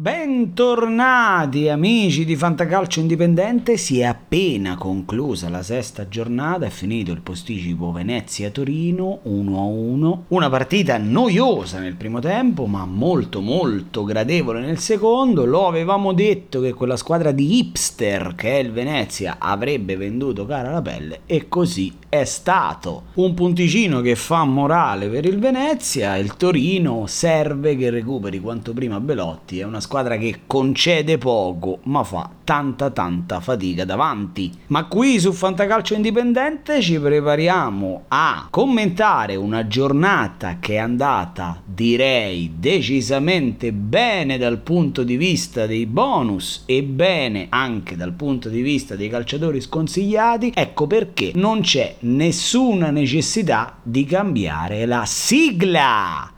Bentornati amici di Fantacalcio Indipendente, si è appena conclusa la sesta giornata, è finito il posticipo Venezia-Torino 1-1, una partita noiosa nel primo tempo ma molto molto gradevole nel secondo, lo avevamo detto che quella squadra di hipster che è il Venezia avrebbe venduto cara la pelle e così è stato. Un punticino che fa morale per il Venezia, il Torino serve che recuperi quanto prima Belotti, è una squadra che concede poco ma fa tanta tanta fatica davanti. Ma qui su Fantacalcio Indipendente ci prepariamo a commentare una giornata che è andata direi decisamente bene dal punto di vista dei bonus e bene anche dal punto di vista dei calciatori sconsigliati. Ecco perché non c'è nessuna necessità di cambiare la sigla.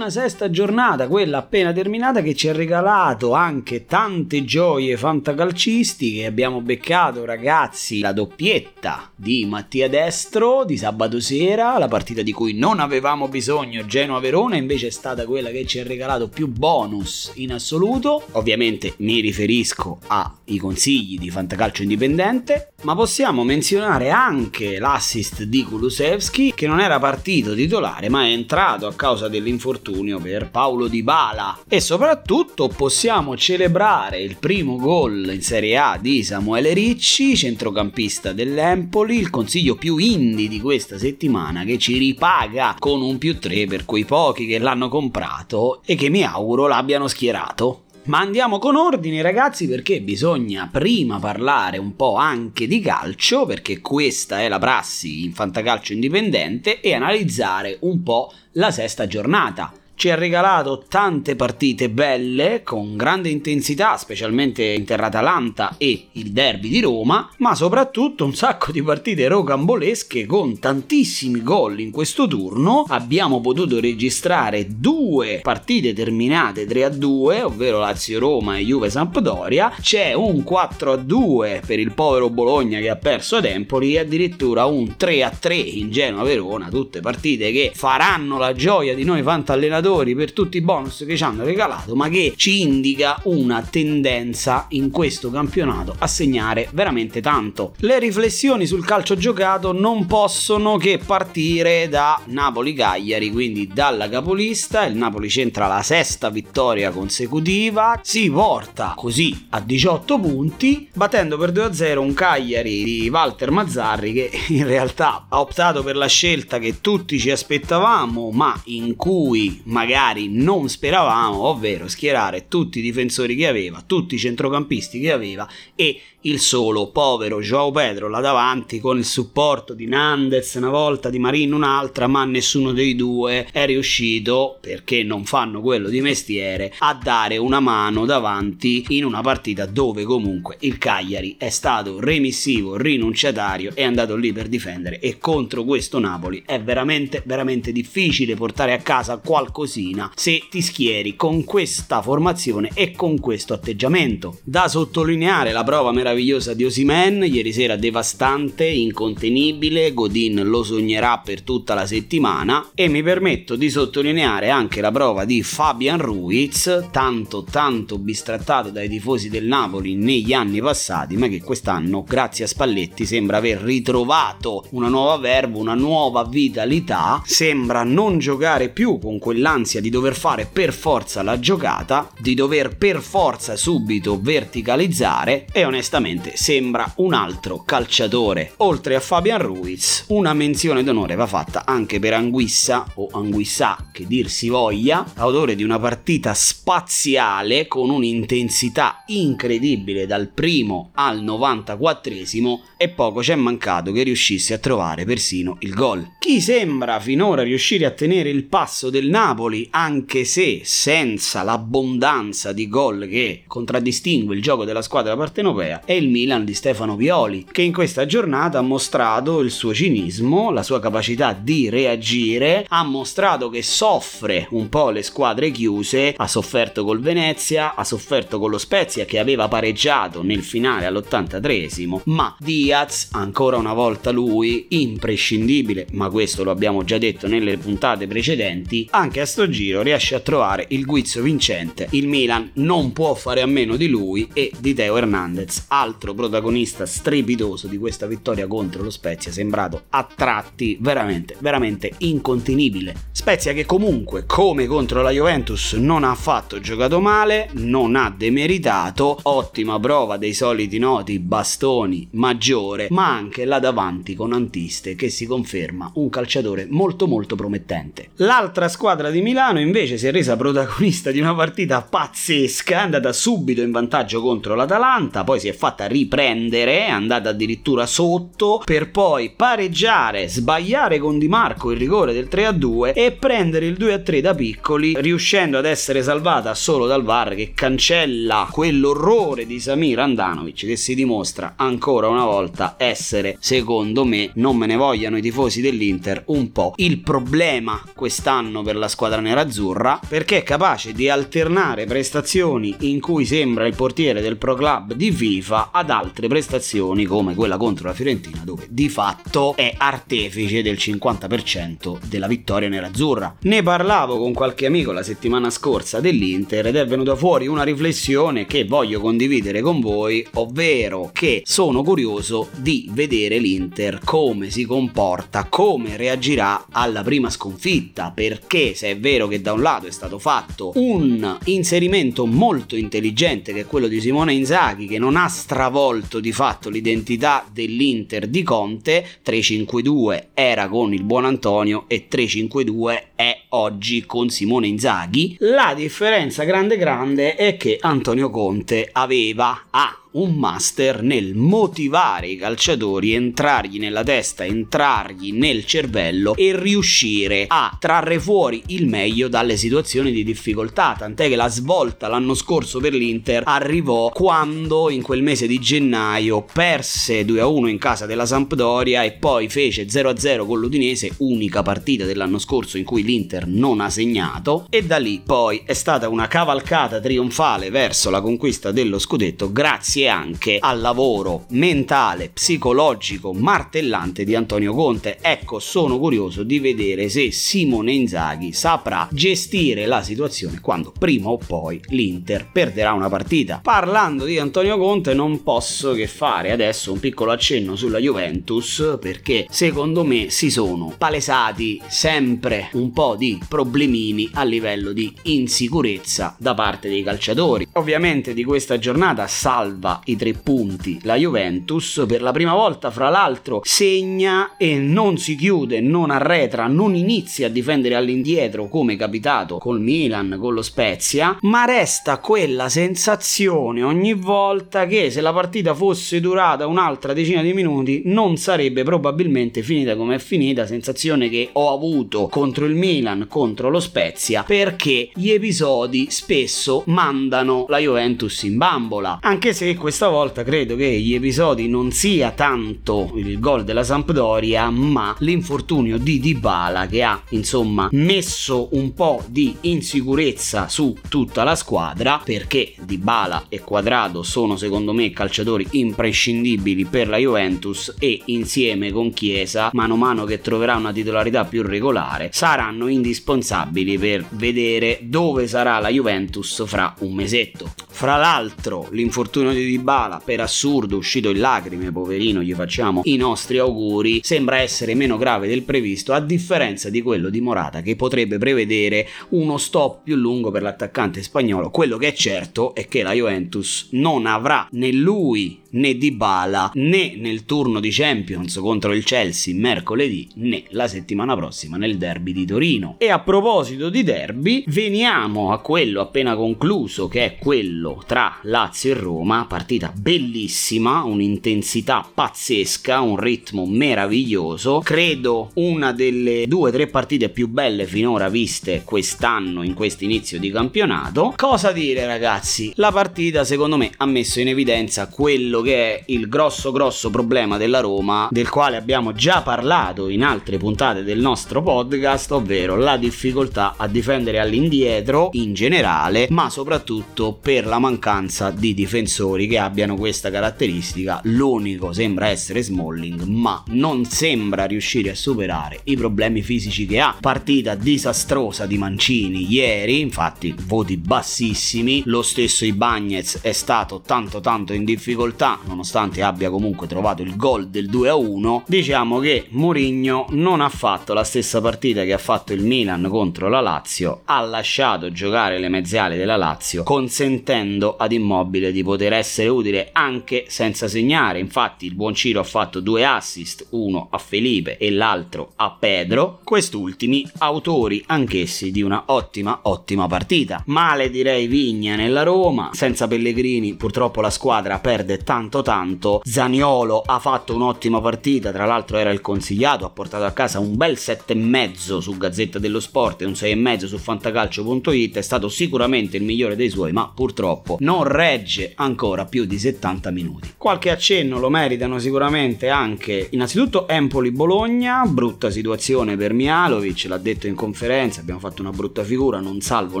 Sesta giornata, quella appena terminata, che ci ha regalato anche tante gioie fantacalcistiche. Abbiamo beccato, ragazzi, la doppietta di Mattia Destro di sabato sera, la partita di cui non avevamo bisogno, Genoa-Verona, invece è stata quella che ci ha regalato più bonus in assoluto. Ovviamente mi riferisco ai consigli di Fantacalcio Indipendente, ma possiamo menzionare anche l'assist di Kulusevski, che non era partito titolare, ma è entrato a causa dell'infortunio infortunio per Paolo Di Bala e soprattutto possiamo celebrare il primo gol in Serie A di Samuele Ricci, centrocampista dell'Empoli, il consiglio più indie di questa settimana che ci ripaga con un più 3 per quei pochi che l'hanno comprato e che mi auguro l'abbiano schierato. Ma andiamo con ordine ragazzi perché bisogna prima parlare un po' anche di calcio perché questa è la prassi in fantacalcio indipendente e analizzare un po' la sesta giornata ci ha regalato tante partite belle con grande intensità, specialmente Inter-Atalanta e il derby di Roma, ma soprattutto un sacco di partite rocambolesche con tantissimi gol in questo turno. Abbiamo potuto registrare due partite terminate 3-2, ovvero Lazio-Roma e Juve-Sampdoria. C'è un 4-2 per il povero Bologna che ha perso ad Empoli e addirittura un 3-3 in Genoa-Verona, tutte partite che faranno la gioia di noi fantallenatori giocatori per tutti i bonus che ci hanno regalato, ma che ci indica una tendenza in questo campionato a segnare veramente tanto. Le riflessioni sul calcio giocato non possono che partire da Napoli-Cagliari, quindi dalla capolista, il Napoli centra la sesta vittoria consecutiva, si porta così a 18 punti, battendo per 2-0 un Cagliari di Walter Mazzarri che in realtà ha optato per la scelta che tutti ci aspettavamo, ma in cui magari non speravamo, ovvero schierare tutti i difensori che aveva, tutti i centrocampisti che aveva e il solo povero Joao Pedro là davanti con il supporto di Nandez una volta, di Marin un'altra, ma nessuno dei due è riuscito, perché non fanno quello di mestiere, a dare una mano davanti in una partita dove comunque il Cagliari è stato remissivo, rinunciatario, è andato lì per difendere e contro questo Napoli è veramente veramente difficile portare a casa qualcosina se ti schieri con questa formazione e con questo atteggiamento. Da sottolineare la prova meravigliosa meravigliosa di Osimen, ieri sera devastante, incontenibile, Godin lo sognerà per tutta la settimana e mi permetto di sottolineare anche la prova di Fabian Ruiz, tanto tanto bistrattato dai tifosi del Napoli negli anni passati, ma che quest'anno grazie a Spalletti sembra aver ritrovato una nuova verba, una nuova vitalità, sembra non giocare più con quell'ansia di dover fare per forza la giocata, di dover per forza subito verticalizzare e onestamente onestamente sembra un altro calciatore. Oltre a Fabian Ruiz, una menzione d'onore va fatta anche per Anguissa o Anguissa che dir si voglia, autore di una partita spaziale con un'intensità incredibile dal primo al 94esimo e poco ci è mancato che riuscisse a trovare persino il gol. Chi sembra finora riuscire a tenere il passo del Napoli, anche se senza l'abbondanza di gol che contraddistingue il gioco della squadra partenopea, è il Milan di Stefano Violi, che in questa giornata ha mostrato il suo cinismo, la sua capacità di reagire, ha mostrato che soffre un po' le squadre chiuse, ha sofferto col Venezia, ha sofferto con lo Spezia che aveva pareggiato nel finale all'83esimo, ma Diaz, ancora una volta lui, imprescindibile, ma questo lo abbiamo già detto nelle puntate precedenti, anche a sto giro riesce a trovare il guizzo vincente. Il Milan non può fare a meno di lui e di Teo Hernandez, altro protagonista strepitoso di questa vittoria contro lo Spezia, sembrato a tratti veramente, veramente incontenibile. Spezia che comunque, come contro la Juventus, non ha affatto giocato male, non ha demeritato, ottima prova dei soliti noti bastoni maggiore, ma anche là davanti con Antiste che si conferma un calciatore molto molto promettente. L'altra squadra di Milano invece si è resa protagonista di una partita pazzesca, è andata subito in vantaggio contro l'Atalanta, poi si è fatta riprendere, è andata addirittura sotto per poi pareggiare, sbagliare con Di Marco il rigore del 3-2 e prendere il 2-3 da piccoli, riuscendo ad essere salvata solo dal VAR che cancella quell'orrore di Samir Andanovic che si dimostra ancora una volta essere, secondo me, non me ne vogliano i tifosi dell'Inter, un po' il problema quest'anno per la squadra nerazzurra perché è capace di alternare prestazioni in cui sembra il portiere del Pro Club di FIFA ad altre prestazioni come quella contro la Fiorentina dove di fatto è artefice del 50% della vittoria nerazzurra. Ne parlavo con qualche amico la settimana scorsa dell'Inter ed è venuta fuori una riflessione che voglio condividere con voi, ovvero che sono curioso di vedere l'Inter come si comporta, come reagirà alla prima sconfitta, perché se è vero che da un lato è stato fatto un inserimento molto intelligente che è quello di Simone Inzaghi che non ha stravolto di fatto l'identità dell'Inter di Conte, 3-5-2 era con il buon Antonio e 3-5-2 è oggi con Simone Inzaghi, la differenza grande grande è che Antonio Conte aveva, ha un master nel motivare i calciatori, entrargli nella testa, entrargli nel cervello e riuscire a trarre fuori il meglio dalle situazioni di difficoltà. Tant'è che la svolta l'anno scorso per l'Inter arrivò quando in quel mese di gennaio perse 2-1 in casa della Sampdoria e poi fece 0-0 con l'Udinese, unica partita dell'anno scorso in cui l'Inter non ha segnato e da lì poi è stata una cavalcata trionfale verso la conquista dello scudetto grazie grazie anche al lavoro mentale, psicologico, martellante di Antonio Conte. Ecco, sono curioso di vedere se Simone Inzaghi saprà gestire la situazione quando prima o poi l'Inter perderà una partita. Parlando di Antonio Conte non posso che fare adesso un piccolo accenno sulla Juventus perché secondo me si sono palesati sempre un po' di problemini a livello di insicurezza da parte dei calciatori. Ovviamente di questa giornata salva salva i tre punti. La Juventus per la prima volta fra l'altro segna e non si chiude non arretra non inizia a difendere all'indietro come capitato col Milan con lo Spezia ma resta quella sensazione ogni volta che se la partita fosse durata un'altra decina di minuti non sarebbe probabilmente finita come è finita sensazione che ho avuto contro il Milan contro lo Spezia perché gli episodi spesso mandano la Juventus in bambola. Anche se questa volta credo che gli episodi non sia tanto il gol della Sampdoria, ma l'infortunio di Dybala che ha insomma messo un po' di insicurezza su tutta la squadra perché Dybala e Quadrado sono secondo me calciatori imprescindibili per la Juventus e insieme con Chiesa, mano a mano che troverà una titolarità più regolare, saranno indispensabili per vedere dove sarà la Juventus fra un mesetto. Fra l'altro, l'infortunio di Dybala, per assurdo uscito in lacrime, poverino, gli facciamo i nostri auguri, sembra essere meno grave del previsto, a differenza di quello di Morata che potrebbe prevedere uno stop più lungo per l'attaccante spagnolo. Quello che è certo è che la Juventus non avrà né lui né di Bala né nel turno di Champions contro il Chelsea mercoledì né la settimana prossima nel derby di Torino. E a proposito di derby, veniamo a quello appena concluso che è quello tra Lazio e Roma, partita bellissima, un'intensità pazzesca, un ritmo meraviglioso, credo una delle due o tre partite più belle finora viste quest'anno in questo inizio di campionato. Cosa dire ragazzi? La partita secondo me ha messo in evidenza quello che è il grosso grosso problema della Roma, del quale abbiamo già parlato in altre puntate del nostro podcast, ovvero la difficoltà a difendere all'indietro in generale, ma soprattutto per la mancanza di difensori che abbiano questa caratteristica. L'unico sembra essere Smalling, ma non sembra riuscire a superare i problemi fisici che ha. Partita disastrosa di Mancini ieri, infatti voti bassissimi, lo stesso Ibagnez è stato tanto tanto in difficoltà, nonostante abbia comunque trovato il gol del 2-1. Diciamo che Mourinho non ha fatto la stessa partita che ha fatto il Milan contro la Lazio, ha lasciato giocare le mezziali della Lazio, consentendo ad Immobile di poter essere utile anche senza segnare. Infatti il buon Ciro ha fatto due assist, uno a Felipe e l'altro a Pedro, quest'ultimi autori anch'essi di una ottima ottima partita. Male direi Vigna nella Roma, senza Pellegrini purtroppo la squadra perde tanto tanto. Zaniolo ha fatto un'ottima partita, tra l'altro era il consigliato, ha portato a casa un bel 7,5 su Gazzetta dello Sport e un 6,5 su fantacalcio.it, è stato sicuramente il migliore dei suoi, ma purtroppo non regge ancora più di 70 minuti. Qualche accenno lo meritano sicuramente anche innanzitutto Empoli-Bologna, brutta situazione per Mialovic, l'ha detto in conferenza, abbiamo fatto una brutta figura, non salvo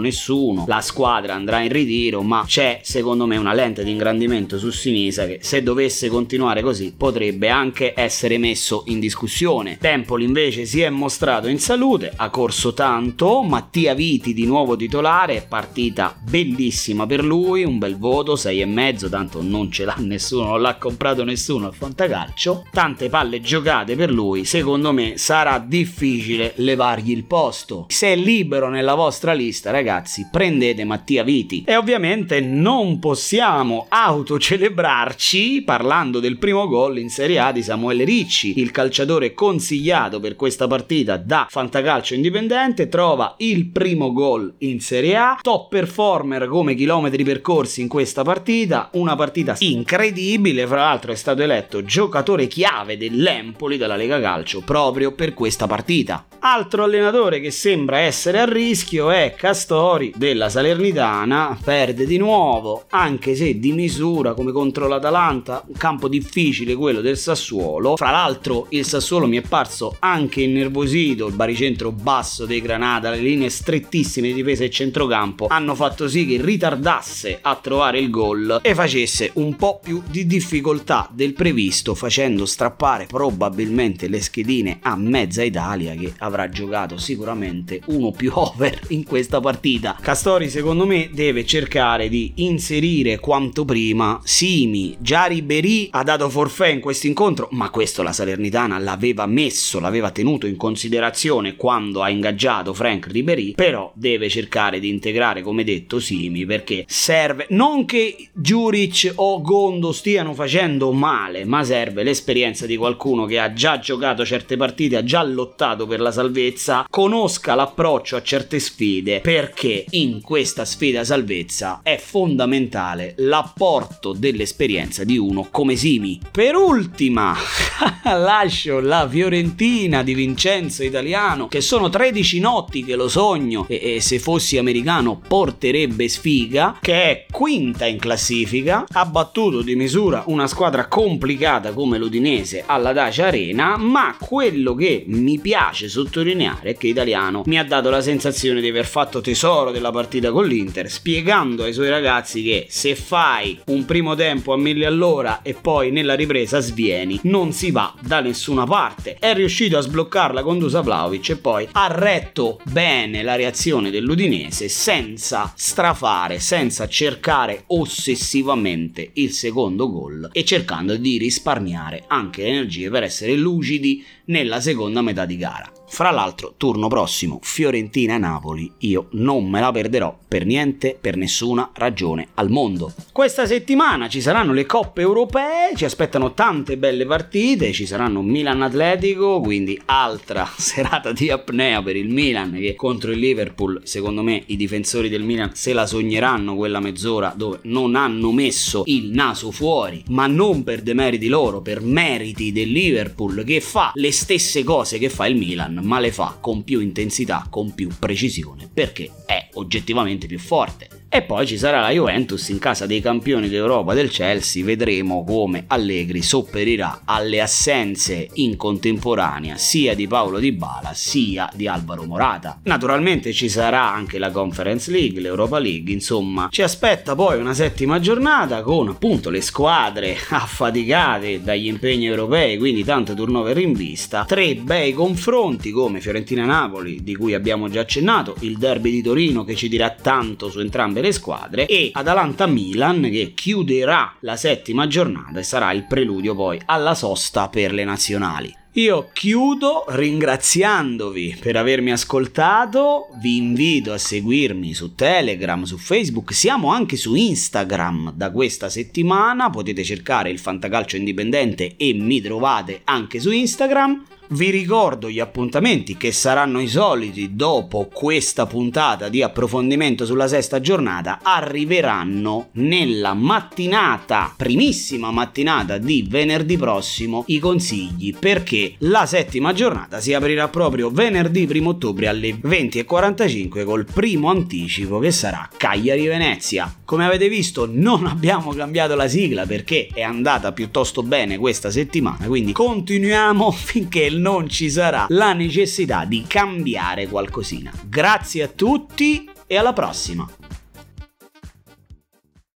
nessuno, la squadra andrà in ritiro, ma c'è secondo me una lente di ingrandimento su Sinisa che se dovesse continuare così potrebbe anche essere messo in discussione. Tempoli invece si è mostrato in salute, ha corso tanto, Mattia Viti di nuovo titolare, partita bellissima per lui, un bel voto, 6,5, tanto non ce l'ha nessuno, non l'ha comprato nessuno al fantacalcio, tante palle giocate per lui, secondo me sarà difficile levargli il posto. Se è libero nella vostra lista, ragazzi, prendete Mattia Viti. E ovviamente non possiamo autocelebrarci parlando del primo gol in Serie A di Samuele Ricci, il calciatore consigliato per questa partita da Fantacalcio Indipendente, trova il primo gol in Serie A, top performer come chilometri percorsi in questa partita, una partita incredibile, fra l'altro è stato eletto giocatore chiave dell'Empoli della Lega Calcio proprio per questa partita. Altro allenatore che sembra essere a rischio è Castori della Salernitana, perde di nuovo, anche se di misura come contro l'Atalanta, un campo difficile quello del Sassuolo. Fra l'altro il Sassuolo mi è parso anche innervosito, il baricentro basso dei Granada, le linee strettissime di difesa e centrocampo hanno fatto sì che ritardasse a trovare il gol e facesse un po' più di difficoltà del previsto facendo strappare probabilmente le schedine a mezza Italia che avrà giocato sicuramente uno più over in questa partita. Castori secondo me deve cercare di inserire quanto prima Simi, già Ribery ha dato forfè in questo incontro, ma questo la Salernitana l'aveva messo, l'aveva tenuto in considerazione quando ha ingaggiato Frank Ribery, però deve cercare di integrare come detto Simi perché serve non che Juric o Gondo stiano facendo male, ma serve l'esperienza di qualcuno che ha già giocato certe partite, ha già lottato per la salvezza, conosca l'approccio a certe sfide perché in questa sfida salvezza è fondamentale l'apporto dell'esperienza di uno come Simi. Per ultima, lascio la Fiorentina di Vincenzo Italiano, che sono 13 notti che lo sogno e, e se fossi americano porterebbe sfiga, che è quinta in classifica, ha battuto di misura una squadra complicata come l'Udinese alla Dacia Arena, ma quello che mi piace sottolineare è che Italiano mi ha dato la sensazione di aver fatto tesoro della partita con l'Inter, spiegando ai suoi ragazzi che se fai un primo tempo a mille all'ora e poi nella ripresa svieni, non si va da nessuna parte. È riuscito a sbloccarla con Dusa Vlaovic e poi ha retto bene la reazione dell'Udinese senza strafare, senza cercare ossessivamente il secondo gol e cercando di risparmiare anche le energie per essere lucidi nella seconda metà di gara. Fra l'altro, turno prossimo, Fiorentina-Napoli, io non me la perderò per niente, per nessuna ragione al mondo. Questa settimana ci saranno le coppe europee, ci aspettano tante belle partite, ci saranno Milan Atletico, quindi altra serata di apnea per il Milan che contro il Liverpool, secondo me i difensori del Milan se la sogneranno quella mezz'ora dove non hanno messo il naso fuori, ma non per demeriti loro, per meriti del Liverpool che fa le stesse cose che fa il Milan ma le fa con più intensità, con più precisione, perché è oggettivamente più forte. E poi ci sarà la Juventus in casa dei campioni d'Europa del Chelsea, vedremo come Allegri sopperirà alle assenze in contemporanea sia di Paolo Di Bala sia di Alvaro Morata. Naturalmente ci sarà anche la Conference League, l'Europa League, insomma. Ci aspetta poi una settima giornata con appunto le squadre affaticate dagli impegni europei, quindi tante turnover in vista, tre bei confronti come Fiorentina-Napoli di cui abbiamo già accennato, il derby di Torino che ci dirà tanto su entrambe le squadre e Atalanta-Milan che chiuderà la settima giornata e sarà il preludio poi alla sosta per le nazionali. Io chiudo ringraziandovi per avermi ascoltato, vi invito a seguirmi su Telegram, su Facebook, siamo anche su Instagram da questa settimana, potete cercare il Fantacalcio Indipendente e mi trovate anche su Instagram. Vi ricordo gli appuntamenti che saranno i soliti dopo questa puntata di approfondimento sulla sesta giornata arriveranno nella mattinata, primissima mattinata di venerdì prossimo i consigli perché la settima giornata si aprirà proprio venerdì 1 ottobre alle 20.45 col primo anticipo che sarà Cagliari Venezia. Come avete visto non abbiamo cambiato la sigla perché è andata piuttosto bene questa settimana, quindi continuiamo finché non ci sarà la necessità di cambiare qualcosina. Grazie a tutti e alla prossima!